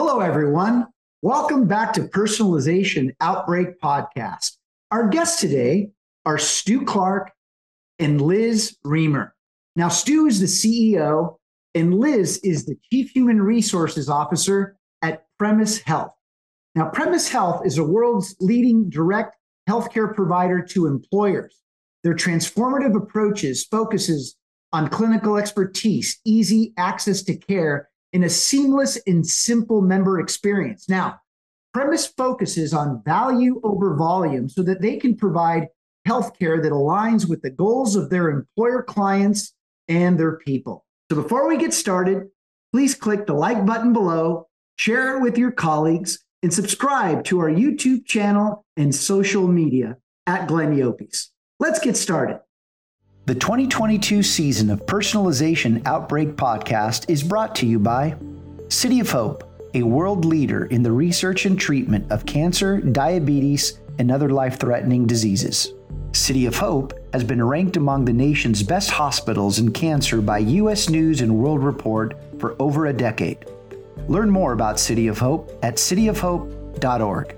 Hello, everyone. Welcome back to Personalization Outbreak Podcast. Our guests today are Stu Clark and Liz Reamer. Now, Stu is the CEO, and Liz is the Chief Human Resources Officer at Premise Health. Now, Premise Health is the world's leading direct healthcare provider to employers. Their transformative approaches focuses on clinical expertise, easy access to care, in a seamless and simple member experience. Now, Premise focuses on value over volume so that they can provide healthcare that aligns with the goals of their employer clients and their people. So before we get started, please click the like button below, share it with your colleagues, and subscribe to our YouTube channel and social media at Glenn Llopis. Let's get started. The 2022 season of Personalization Outbreak Podcast is brought to you by City of Hope, a world leader in the research and treatment of cancer, diabetes, and other life threatening diseases. City of Hope has been ranked among the nation's best hospitals in cancer by U.S. News and World Report for over a decade. Learn more about City of Hope at cityofhope.org.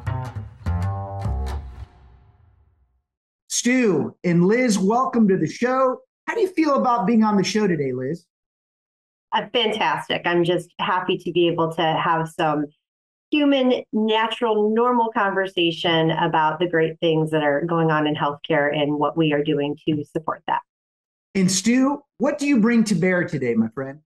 Stu and Liz, welcome to the show. How do you feel about being on the show today, Liz? Uh, fantastic. I'm just happy to be able to have some human, natural, normal conversation about the great things that are going on in healthcare and what we are doing to support that. And Stu, what do you bring to bear today, my friend?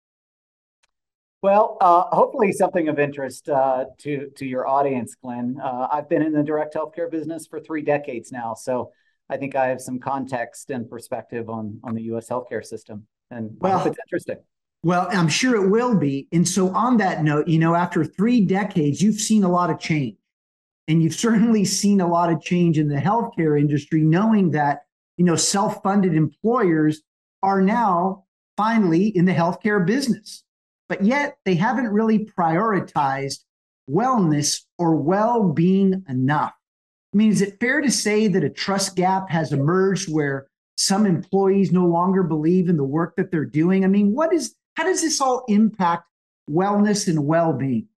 Well, uh, hopefully something of interest uh, to to your audience, Glenn. Uh, I've been in the direct healthcare business for three decades now, so I think I have some context and perspective on on the U.S. healthcare system, and well, it's interesting. Well, I'm sure it will be. And so, on that note, you know, after three decades, you've seen a lot of change, and you've certainly seen a lot of change in the healthcare industry, knowing that you know self-funded employers are now finally in the healthcare business, but yet they haven't really prioritized wellness or well-being enough. I mean, is it fair to say that a trust gap has emerged where some employees no longer believe in the work that they're doing? I mean, what is how does this all impact wellness and well-being?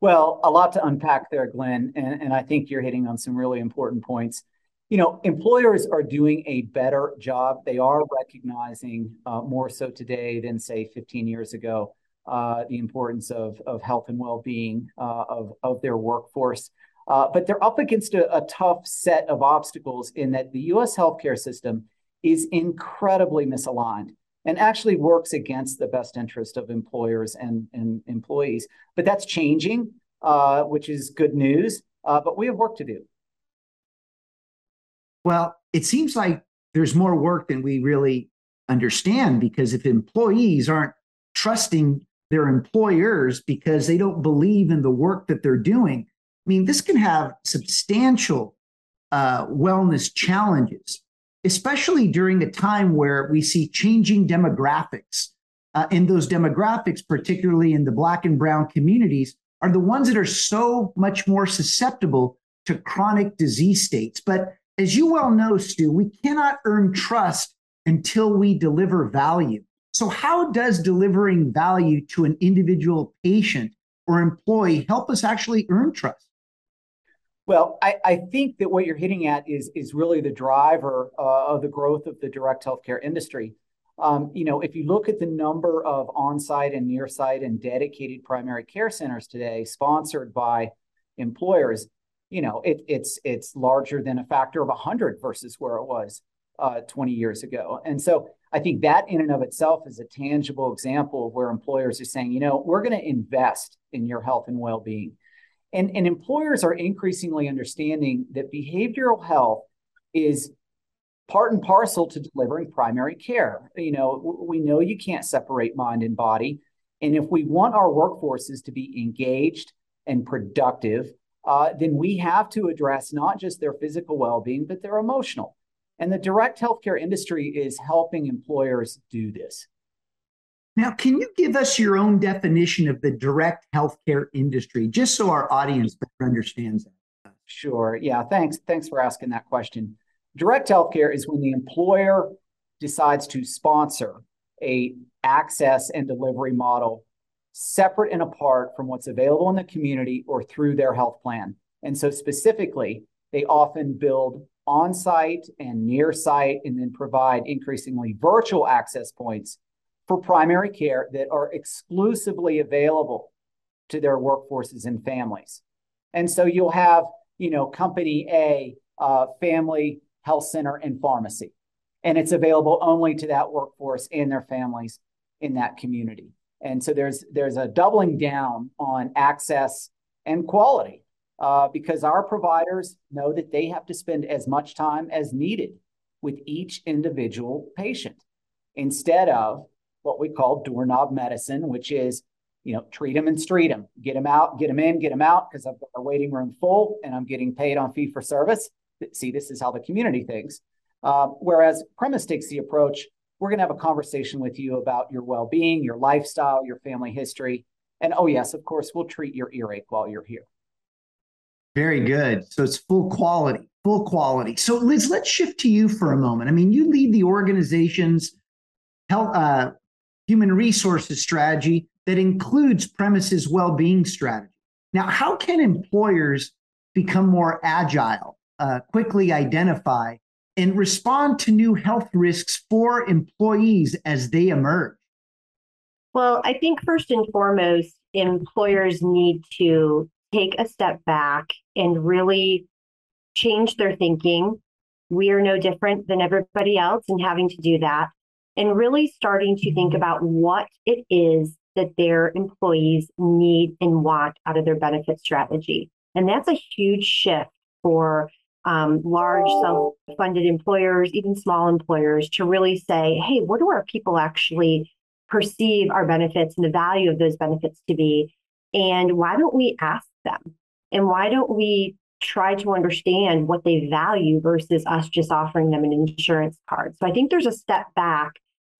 Well, a lot to unpack there, Glenn, and, and I think you're hitting on some really important points. You know, employers are doing a better job. They are recognizing uh, more so today than say 15 years ago uh, the importance of of health and well-being uh, of of their workforce. Uh, but they're up against a, a tough set of obstacles in that the US healthcare system is incredibly misaligned and actually works against the best interest of employers and, and employees. But that's changing, uh, which is good news. Uh, but we have work to do. Well, it seems like there's more work than we really understand because if employees aren't trusting their employers because they don't believe in the work that they're doing, I mean, this can have substantial uh, wellness challenges, especially during a time where we see changing demographics. Uh, and those demographics, particularly in the Black and Brown communities, are the ones that are so much more susceptible to chronic disease states. But as you well know, Stu, we cannot earn trust until we deliver value. So, how does delivering value to an individual patient or employee help us actually earn trust? Well, I, I, think that what you're hitting at is is really the driver uh, of the growth of the direct healthcare industry. Um, you know, if you look at the number of on-site and near-site and dedicated primary care centers today, sponsored by employers, you know, it, it's it's larger than a factor of 100 versus where it was uh, 20 years ago. And so I think that in and of itself is a tangible example of where employers are saying, you know, we're going to invest in your health and well-being and, and employers are increasingly understanding that behavioral health is part and parcel to delivering primary care. You know, we know you can't separate mind and body. And if we want our workforces to be engaged and productive, uh, then we have to address not just their physical well being, but their emotional. And the direct healthcare industry is helping employers do this. Now, can you give us your own definition of the direct healthcare industry, just so our audience better understands that? Sure. Yeah. Thanks. Thanks for asking that question. Direct healthcare is when the employer decides to sponsor a access and delivery model separate and apart from what's available in the community or through their health plan. And so specifically, they often build on-site and near site and then provide increasingly virtual access points for primary care that are exclusively available to their workforces and families. And so you'll have, you know, company A, uh, family health center and pharmacy, and it's available only to that workforce and their families in that community. And so there's there's a doubling down on access and quality uh, because our providers know that they have to spend as much time as needed with each individual patient instead of what we call doorknob medicine, which is you know treat them and street them, get them out, get them in, get them out because I've got a waiting room full and I'm getting paid on fee for service. See, this is how the community thinks. Uh, whereas Premise takes the approach we're going to have a conversation with you about your well being, your lifestyle, your family history. And oh, yes, of course, we'll treat your earache while you're here. Very good. So it's full quality, full quality. So, Liz, let's shift to you for a moment. I mean, you lead the organization's health, uh, human resources strategy that includes premises well being strategy. Now, how can employers become more agile, uh, quickly identify and respond to new health risks for employees as they emerge? Well, I think first and foremost, employers need to take a step back and really change their thinking. We are no different than everybody else in having to do that. And really starting to think about what it is that their employees need and want out of their benefit strategy. And that's a huge shift for um, large self funded employers, even small employers, to really say, hey, what do our people actually perceive our benefits and the value of those benefits to be? And why don't we ask them? And why don't we try to understand what they value versus us just offering them an insurance card? So I think there's a step back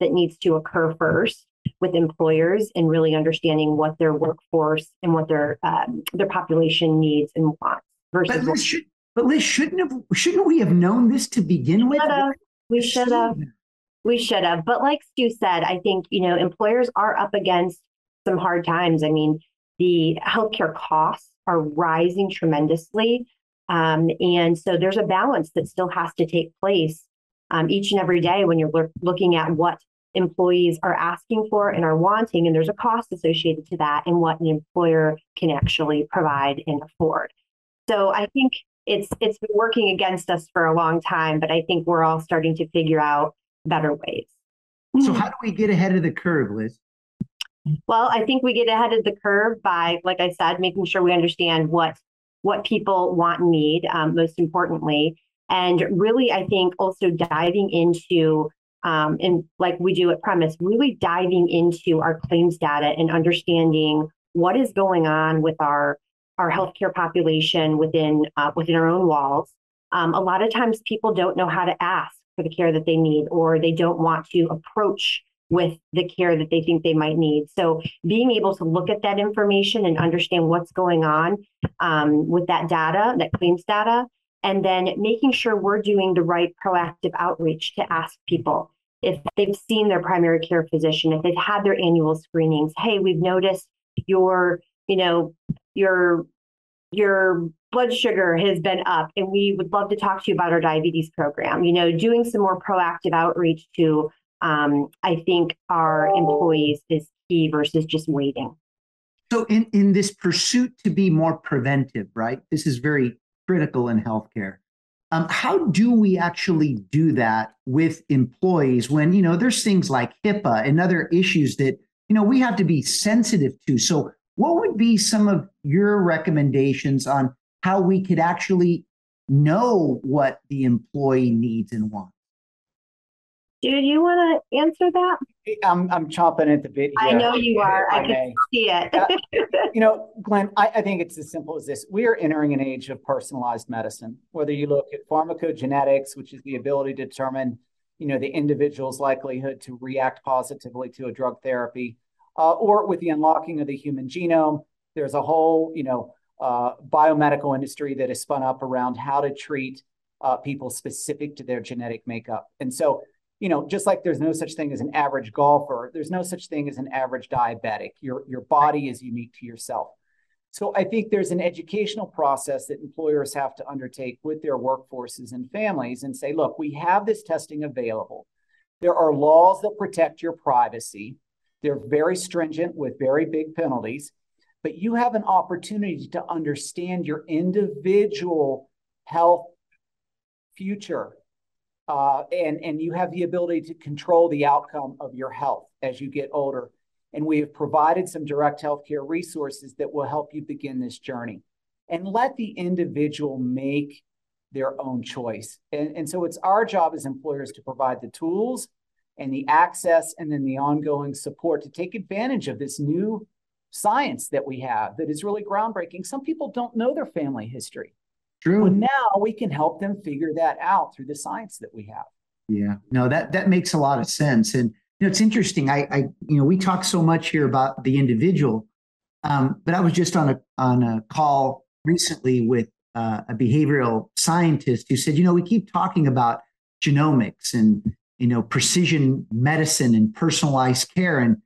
that needs to occur first with employers and really understanding what their workforce and what their um, their population needs and wants versus. But should, but Liz, shouldn't have shouldn't we have known this to begin with? We should have. We should have. But like Stu said, I think, you know, employers are up against some hard times. I mean, the healthcare costs are rising tremendously. Um, and so there's a balance that still has to take place um, each and every day when you're looking at what employees are asking for and are wanting. And there's a cost associated to that and what an employer can actually provide and afford. So I think it's it's been working against us for a long time, but I think we're all starting to figure out better ways. So how do we get ahead of the curve, Liz? Well, I think we get ahead of the curve by, like I said, making sure we understand what what people want and need, um, most importantly, and really, I think also diving into um, and like we do at Premise, really diving into our claims data and understanding what is going on with our our healthcare population within uh, within our own walls. Um, a lot of times, people don't know how to ask for the care that they need, or they don't want to approach with the care that they think they might need. So, being able to look at that information and understand what's going on um, with that data, that claims data, and then making sure we're doing the right proactive outreach to ask people if they've seen their primary care physician, if they've had their annual screenings. Hey, we've noticed your, you know, your your blood sugar has been up and we would love to talk to you about our diabetes program you know doing some more proactive outreach to um, i think our employees is key versus just waiting so in, in this pursuit to be more preventive right this is very critical in healthcare um, how do we actually do that with employees when you know there's things like hipaa and other issues that you know we have to be sensitive to so what would be some of your recommendations on how we could actually know what the employee needs and wants? Do you want to answer that? I'm I'm chomping at the bit. Here. I know you are. if I can may. see it. Uh, you know, Glenn, I, I think it's as simple as this. We are entering an age of personalized medicine. Whether you look at pharmacogenetics, which is the ability to determine, you know, the individual's likelihood to react positively to a drug therapy, uh, or with the unlocking of the human genome, there's a whole, you know, uh, biomedical industry that is spun up around how to treat uh, people specific to their genetic makeup. And so, you know, just like there's no such thing as an average golfer, there's no such thing as an average diabetic. Your your body is unique to yourself. So I think there's an educational process that employers have to undertake with their workforces and families and say, look, we have this testing available. There are laws that protect your privacy. They're very stringent with very big penalties, but you have an opportunity to understand your individual health future uh, and and you have the ability to control the outcome of your health as you get older. And we have provided some direct healthcare resources that will help you begin this journey, and let the individual make their own choice. And, and so it's our job as employers to provide the tools and the access and then the ongoing support to take advantage of this new science that we have that is really groundbreaking. Some people don't know their family history. True. Well, now we can help them figure that out through the science that we have. Yeah, no, that that makes a lot of sense. And you know, it's interesting. I, I you know, we talk so much here about the individual, um, but I was just on a on a call recently with uh, a behavioral scientist who said, you know, we keep talking about genomics and you know precision medicine and personalized care, and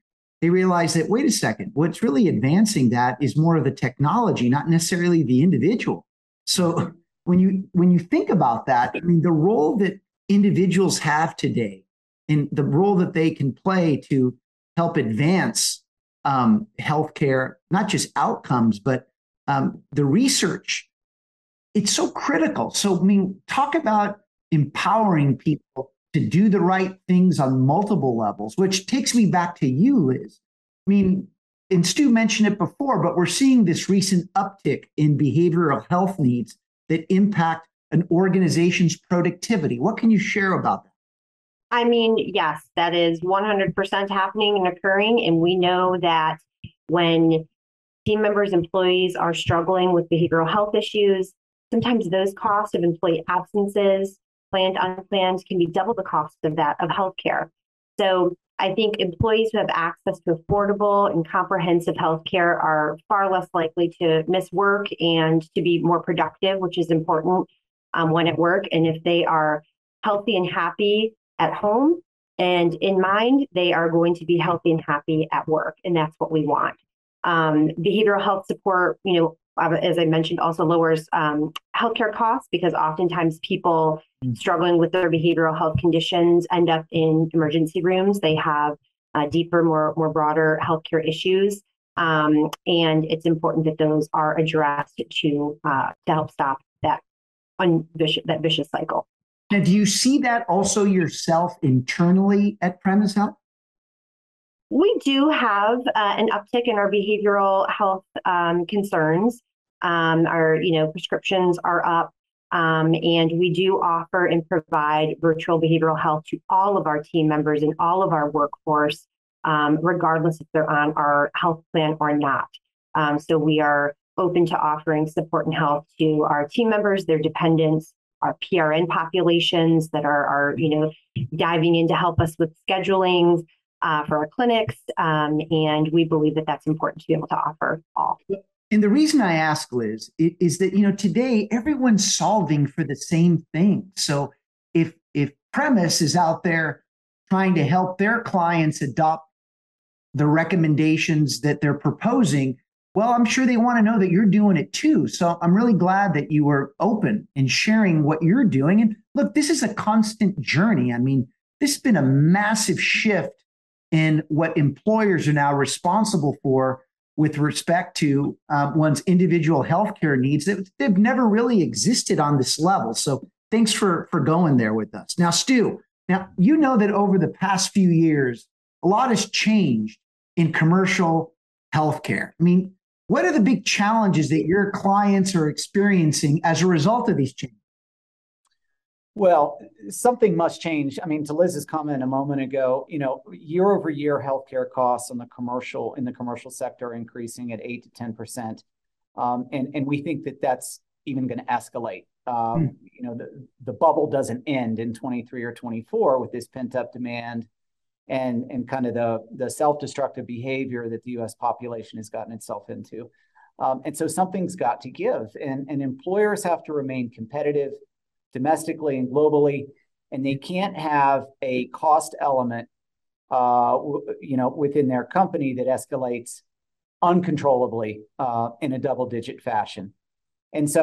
they realize that wait a second, what's really advancing that is more of the technology, not necessarily the individual. So when you when you think about that, I mean, the role that individuals have today and the role that they can play to help advance um, healthcare, not just outcomes, but um, the research, it's so critical. So, I mean, talk about empowering people to do the right things on multiple levels, which takes me back to you, Liz. I mean, and Stu mentioned it before, but we're seeing this recent uptick in behavioral health needs that impact an organization's productivity. What can you share about that? I mean, yes, that is 100% happening and occurring. And we know that when team members, employees are struggling with behavioral health issues, sometimes those costs of employee absences, planned, unplanned, can be double the cost of that of healthcare. So I think employees who have access to affordable and comprehensive healthcare are far less likely to miss work and to be more productive, which is important um, when at work. And if they are healthy and happy at home and in mind, they are going to be healthy and happy at work. And that's what we want. Um, behavioral health support, you know, as I mentioned, also lowers um, healthcare costs because oftentimes people mm. struggling with their behavioral health conditions end up in emergency rooms. They have uh, deeper, more more broader healthcare issues, um, and it's important that those are addressed to uh, to help stop that un- vicious, that vicious cycle. Now, do you see that also yourself internally at Premise Health? We do have uh, an uptick in our behavioral health um, concerns. Um, our, you know, prescriptions are up, um, and we do offer and provide virtual behavioral health to all of our team members and all of our workforce, um, regardless if they're on our health plan or not. Um, so we are open to offering support and help to our team members, their dependents, our PRN populations that are, are you know, diving in to help us with scheduling uh, for our clinics. Um, and we believe that that's important to be able to offer all. And the reason I ask, Liz, is that you know today everyone's solving for the same thing. So if if Premise is out there trying to help their clients adopt the recommendations that they're proposing, well, I'm sure they want to know that you're doing it too. So I'm really glad that you were open in sharing what you're doing. And look, this is a constant journey. I mean, this has been a massive shift in what employers are now responsible for with respect to uh, one's individual healthcare needs. That they've never really existed on this level. So thanks for for going there with us. Now, Stu, now you know that over the past few years, a lot has changed in commercial healthcare. I mean, what are the big challenges that your clients are experiencing as a result of these changes? Well, something must change. I mean, to Liz's comment a moment ago, you know, year-over-year healthcare costs on the commercial in the commercial sector are increasing at eight to ten percent, um, And and we think that that's even gonna escalate. Um, hmm. You know, the the bubble doesn't end in twenty three or twenty four with this pent-up demand and and kind of the self-destructive behavior that the U.S. population has gotten itself into. Um, and so something's got to give, and, and employers have to remain competitive domestically and globally, and they can't have a cost element, uh, you know, within their company that escalates uncontrollably uh, in a double-digit fashion. And so,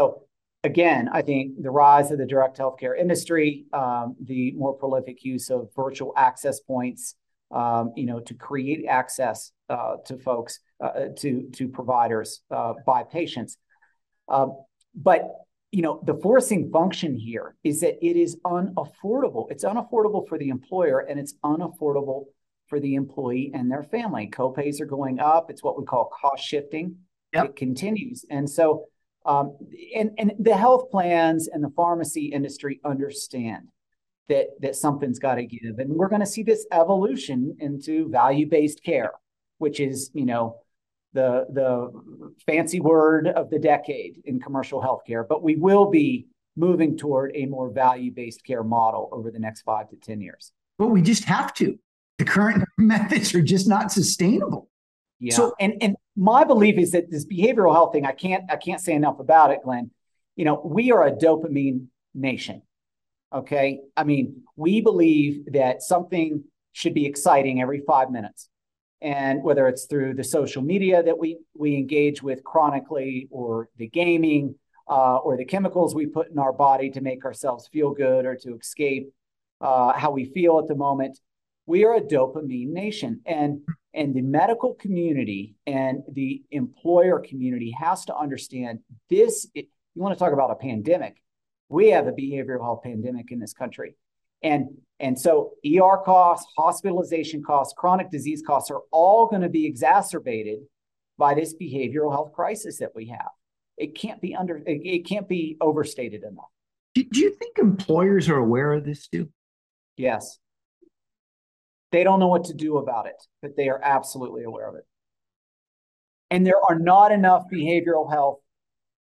again, I think the rise of the direct healthcare industry, um, the more prolific use of virtual access points, um, you know, to create access uh, to folks, to providers by patients. Um, but, you know, the forcing function here is that it is unaffordable. It's unaffordable for the employer, and it's unaffordable for the employee and their family. Co-pays are going up. It's what we call cost shifting. Yep. It continues. And so, um and and the health plans and the pharmacy industry understand that that something's got to give, and we're gonna see this evolution into value-based care, which is, you know, the the fancy word of the decade in commercial healthcare. But we will be moving toward a more value-based care model over the next five to 10 years. But we just have to. The current methods are just not sustainable. Yeah. So- and, and My belief is that this behavioral health thing, I can't, I can't say enough about it, Glenn. You know, we are a dopamine nation, okay? I mean, we believe that something should be exciting every five minutes, and whether it's through the social media that we we engage with chronically, or the gaming, uh, or the chemicals we put in our body to make ourselves feel good or to escape uh, how we feel at the moment, we are a dopamine nation. And the medical community and the employer community has to understand this. You wanna talk about a pandemic, we have a behavioral health pandemic in this country. And so ER costs, hospitalization costs, chronic disease costs are all gonna be exacerbated by this behavioral health crisis that we have. It can't be overstated enough. Do you think employers are aware of this, too? Yes. They don't know what to do about it, but they are absolutely aware of it. And there are not enough behavioral health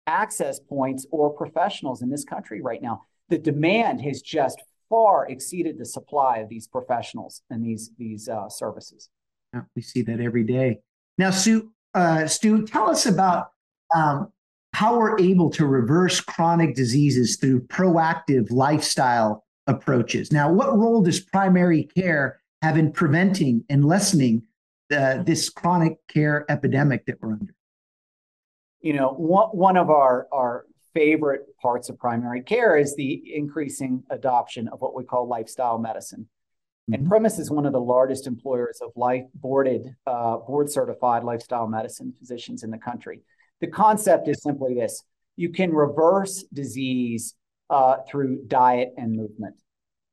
access points or professionals in this country right now. The demand has just far exceeded the supply of these professionals and these these uh, services. Yeah, we see that every day. Now, Stu, uh, tell us about um, how we're able to reverse chronic diseases through proactive lifestyle approaches. Now, what role does primary care have in preventing and lessening uh, this chronic care epidemic that we're under? You know, one one of our, our favorite parts of primary care is the increasing adoption of what we call lifestyle medicine. Mm-hmm. Premise is one of the largest employers of life boarded, uh, board-certified lifestyle medicine physicians in the country. The concept is simply this: you can reverse disease through diet and movement.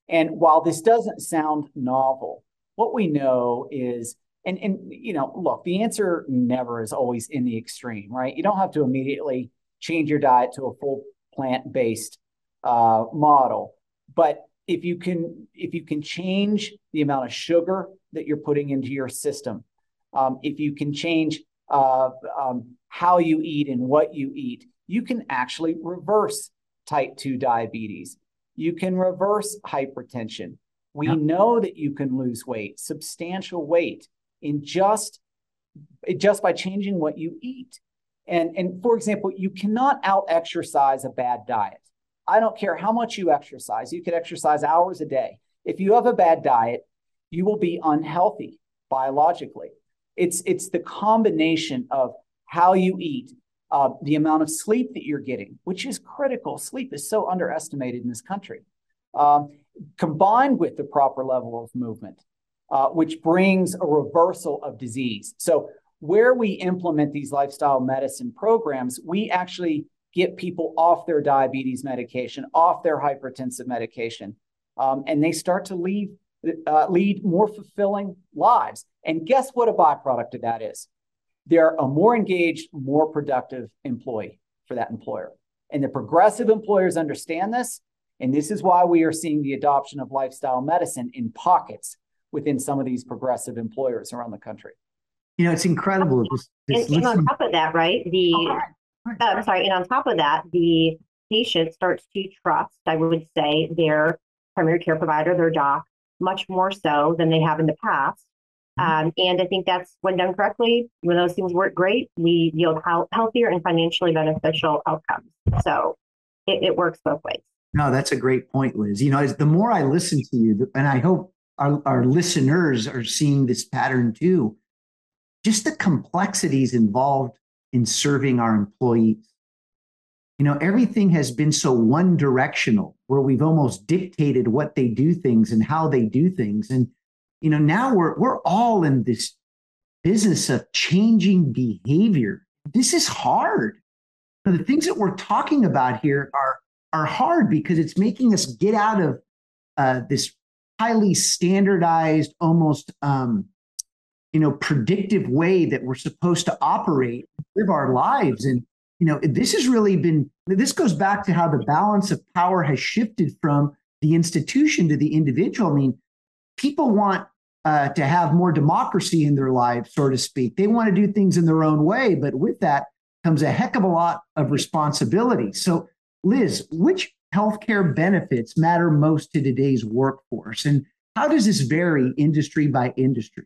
And while this doesn't sound novel, what we know is, and, and you know, look, the answer never is always in the extreme, right? You don't have to immediately change your diet to a full plant-based uh, model. But if you can if you can change the amount of sugar that you're putting into your system, um, if you can change uh, um, how you eat and what you eat, you can actually reverse type 2 diabetes. You can reverse hypertension. Yeah. We know that you can lose weight, substantial weight, in just just by changing what you eat. And and for example, you cannot out-exercise a bad diet. I don't care how much you exercise. You could exercise hours a day. If you have a bad diet, you will be unhealthy biologically. It's the combination of how you eat, uh, the amount of sleep that you're getting, which is critical. Sleep is so underestimated in this country. Um, combined with the proper level of movement, uh, which brings a reversal of disease. So where we implement these lifestyle medicine programs, we actually get people off their diabetes medication, off their hypertensive medication, um, and they start to uh, lead more fulfilling lives. And guess what a by-product of that is? They're a more engaged, more productive employee for that employer. And the progressive employers understand this, And this is why we are seeing the adoption of lifestyle medicine in pockets within some of these progressive employers around the country. You know, it's incredible. This, this and, and, on top of that, right? The oh, right. Uh, sorry, and on top of that, the patient starts to trust, I would say, their primary care provider, their doc, much more so than they have in the past. Mm-hmm. Um, and I think that's when done correctly, when those things work great, we yield healthier and financially beneficial outcomes. So it, it works both ways. No, that's a great point, Liz. You know, as the more I listen to you, and I hope our, our listeners are seeing this pattern too, just the complexities involved in serving our employees. You know, everything has been so one directional where we've almost dictated what they do things and how they do things. And, you know, now we're we're all in this business of changing behavior. This is hard. the things that we're talking about here are are hard because it's making us get out of uh, this highly standardized, almost um, you know, predictive way that we're supposed to operate, live our lives, and you know, this has really been. This goes back to how the balance of power has shifted from the institution to the individual. I mean, people want uh, to have more democracy in their lives, so to speak. They want to do things in their own way, but with that comes a heck of a lot of responsibility. So Liz, which healthcare benefits matter most to today's workforce? And how does this vary industry by industry?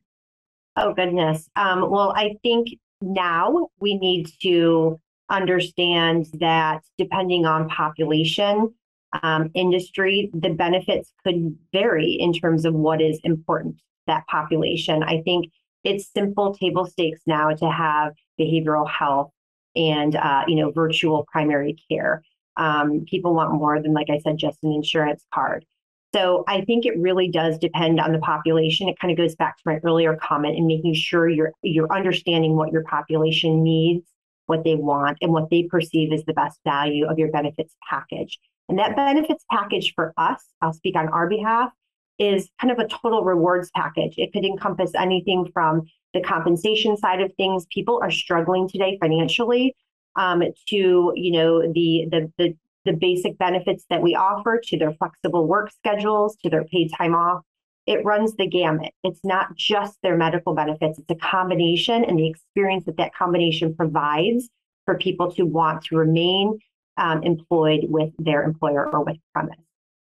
Oh, goodness. Um, well, I think now we need to understand that depending on population, um, industry, the benefits could vary in terms of what is important to that population. I think it's simple table stakes now to have behavioral health and uh, you know virtual primary care. Um, people want more than, like I said, just an insurance card. So I think it really does depend on the population. It kind of goes back to my earlier comment and making sure you're you're understanding what your population needs, what they want, and what they perceive as the best value of your benefits package. And that benefits package for us, I'll speak on our behalf, is kind of a total rewards package. It could encompass anything from the compensation side of things. People are struggling today financially um, to you know the, the the the basic benefits that we offer to their flexible work schedules to their paid time off it runs the gamut. It's not just their medical benefits. It's a combination and the experience that that combination provides for people to want to remain um, employed with their employer or with premise.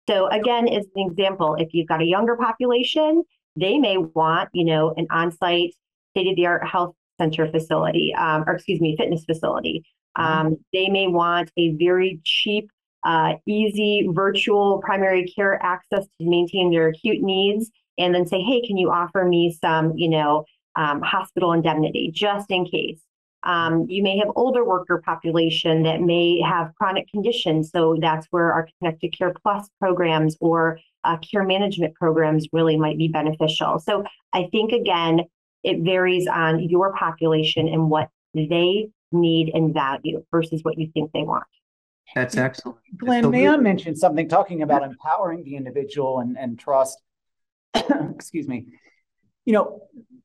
So again as an example if you've got a younger population they may want you know an on-site state-of-the-art health center facility, um, or excuse me, fitness facility. Mm-hmm. Um, they may want a very cheap, uh, easy virtual primary care access to maintain their acute needs, and then say, hey, can you offer me some, you know, um, hospital indemnity just in case? Um, you may have older worker population that may have chronic conditions. So that's where our Connected Care Plus programs or uh, care management programs really might be beneficial. So I think, again, it varies on your population and what they need and value versus what you think they want. That's excellent. Glenn, so may I mention something talking about empowering the individual and, and trust? Excuse me. You know,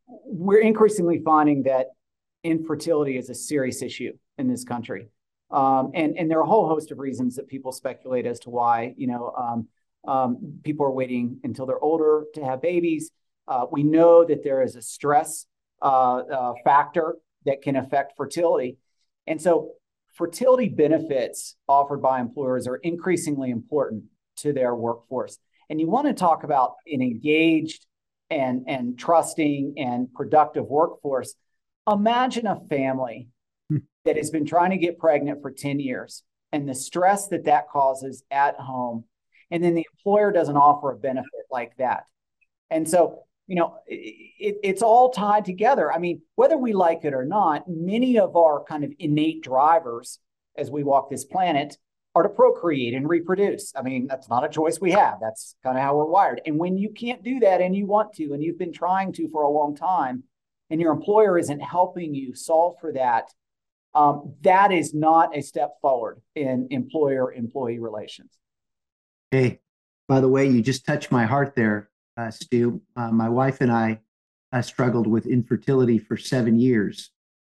we're increasingly finding that infertility is a serious issue in this country. Um, and, and there are a whole host of reasons that people speculate as to why, you know, um, um, people are waiting until they're older to have babies. Uh, we know that there is a stress uh, uh, factor that can affect fertility. And so, fertility benefits offered by employers are increasingly important to their workforce. And you want to talk about an engaged and, and trusting and productive workforce. Imagine a family hmm. that has been trying to get pregnant for 10 years and the stress that that causes at home. And then the employer doesn't offer a benefit like that. And so you know, it, it's all tied together. I mean, whether we like it or not, many of our kind of innate drivers as we walk this planet are to procreate and reproduce. I mean, that's not a choice we have. That's kind of how we're wired. And when you can't do that and you want to, and you've been trying to for a long time, and your employer isn't helping you solve for that, um, that is not a step forward in employer employee relations. Hey, by the way, you just touched my heart there uh, Stu. Uh, my wife and I uh, struggled with infertility for seven years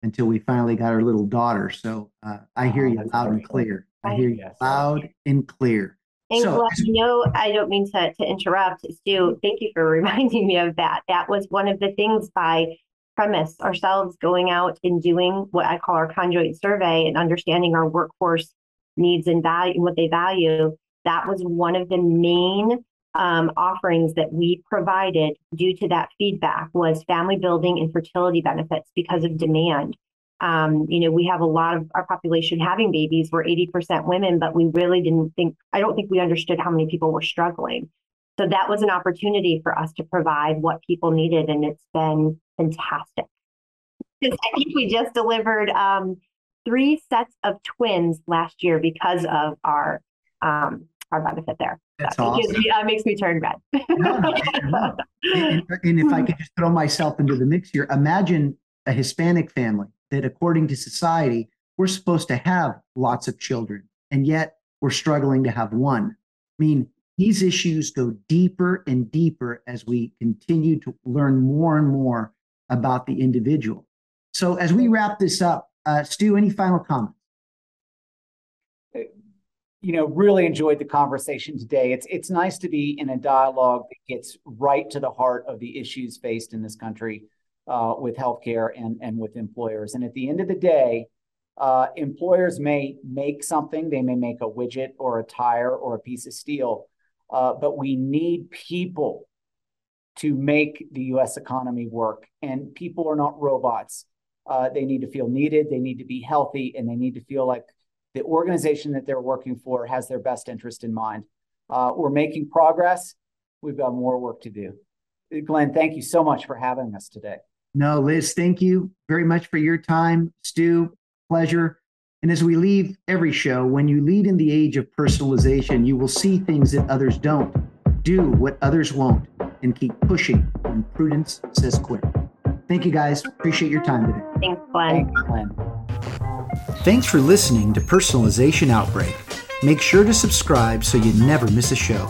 until we finally got our little daughter. So uh, I hear oh, you loud and clear. I hear you loud and clear. And So- Glenn, you know, I don't mean to, to interrupt, Stu. Thank you for reminding me of that. That was one of the things by premise ourselves going out and doing what I call our conjoint survey and understanding our workforce needs and value and what they value. That was one of the main um, offerings that we provided due to that feedback was family building and fertility benefits because of demand. Um, you know, we have a lot of our population having babies. We're 80% women, but we really didn't think, I don't think we understood how many people were struggling. So that was an opportunity for us to provide what people needed, and it's been fantastic. I think we just delivered um, three sets of twins last year because of our um, our benefit there. That's So awesome. gives uh, makes me turn red. No, no, no. And, and if I could just throw myself into the mix here, imagine a Hispanic family that, according to society, we're supposed to have lots of children, and yet we're struggling to have one. I mean, these issues go deeper and deeper as we continue to learn more and more about the individual. So, as we wrap this up, uh, Stu, any final comments? You know, really enjoyed the conversation today. It's it's nice to be in a dialogue that gets right to the heart of the issues faced in this country uh, with healthcare and and with employers. And at the end of the day, uh, employers may make something, they may make a widget or a tire or a piece of steel, uh, but we need people to make the U.S. economy work. And people are not robots. Uh, they need to feel needed, they need to be healthy, and they need to feel like the organization that they're working for has their best interest in mind. Uh, we're making progress. We've got more work to do. Glenn, thank you so much for having us today. No, Liz, thank you very much for your time. Stu, pleasure. And as we leave every show, when you lead in the age of personalization, you will see things that others don't. Do what others won't and keep pushing when prudence says quit. Thank you guys. Appreciate your time today. Thanks, Glenn. Thank you, Glenn. Thanks for listening to Personalization Outbreak. Make sure to subscribe so you never miss a show.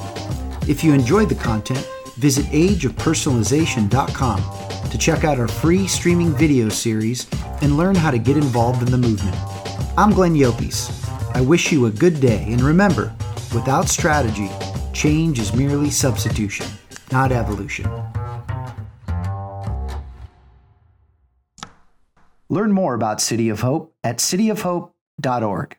If you enjoyed the content, visit ageofpersonalization.com to check out our free streaming video series and learn how to get involved in the movement. I'm Glenn Llopis. I wish you a good day and remember, without strategy, change is merely substitution, not evolution. Learn more about City of Hope at cityofhope.org.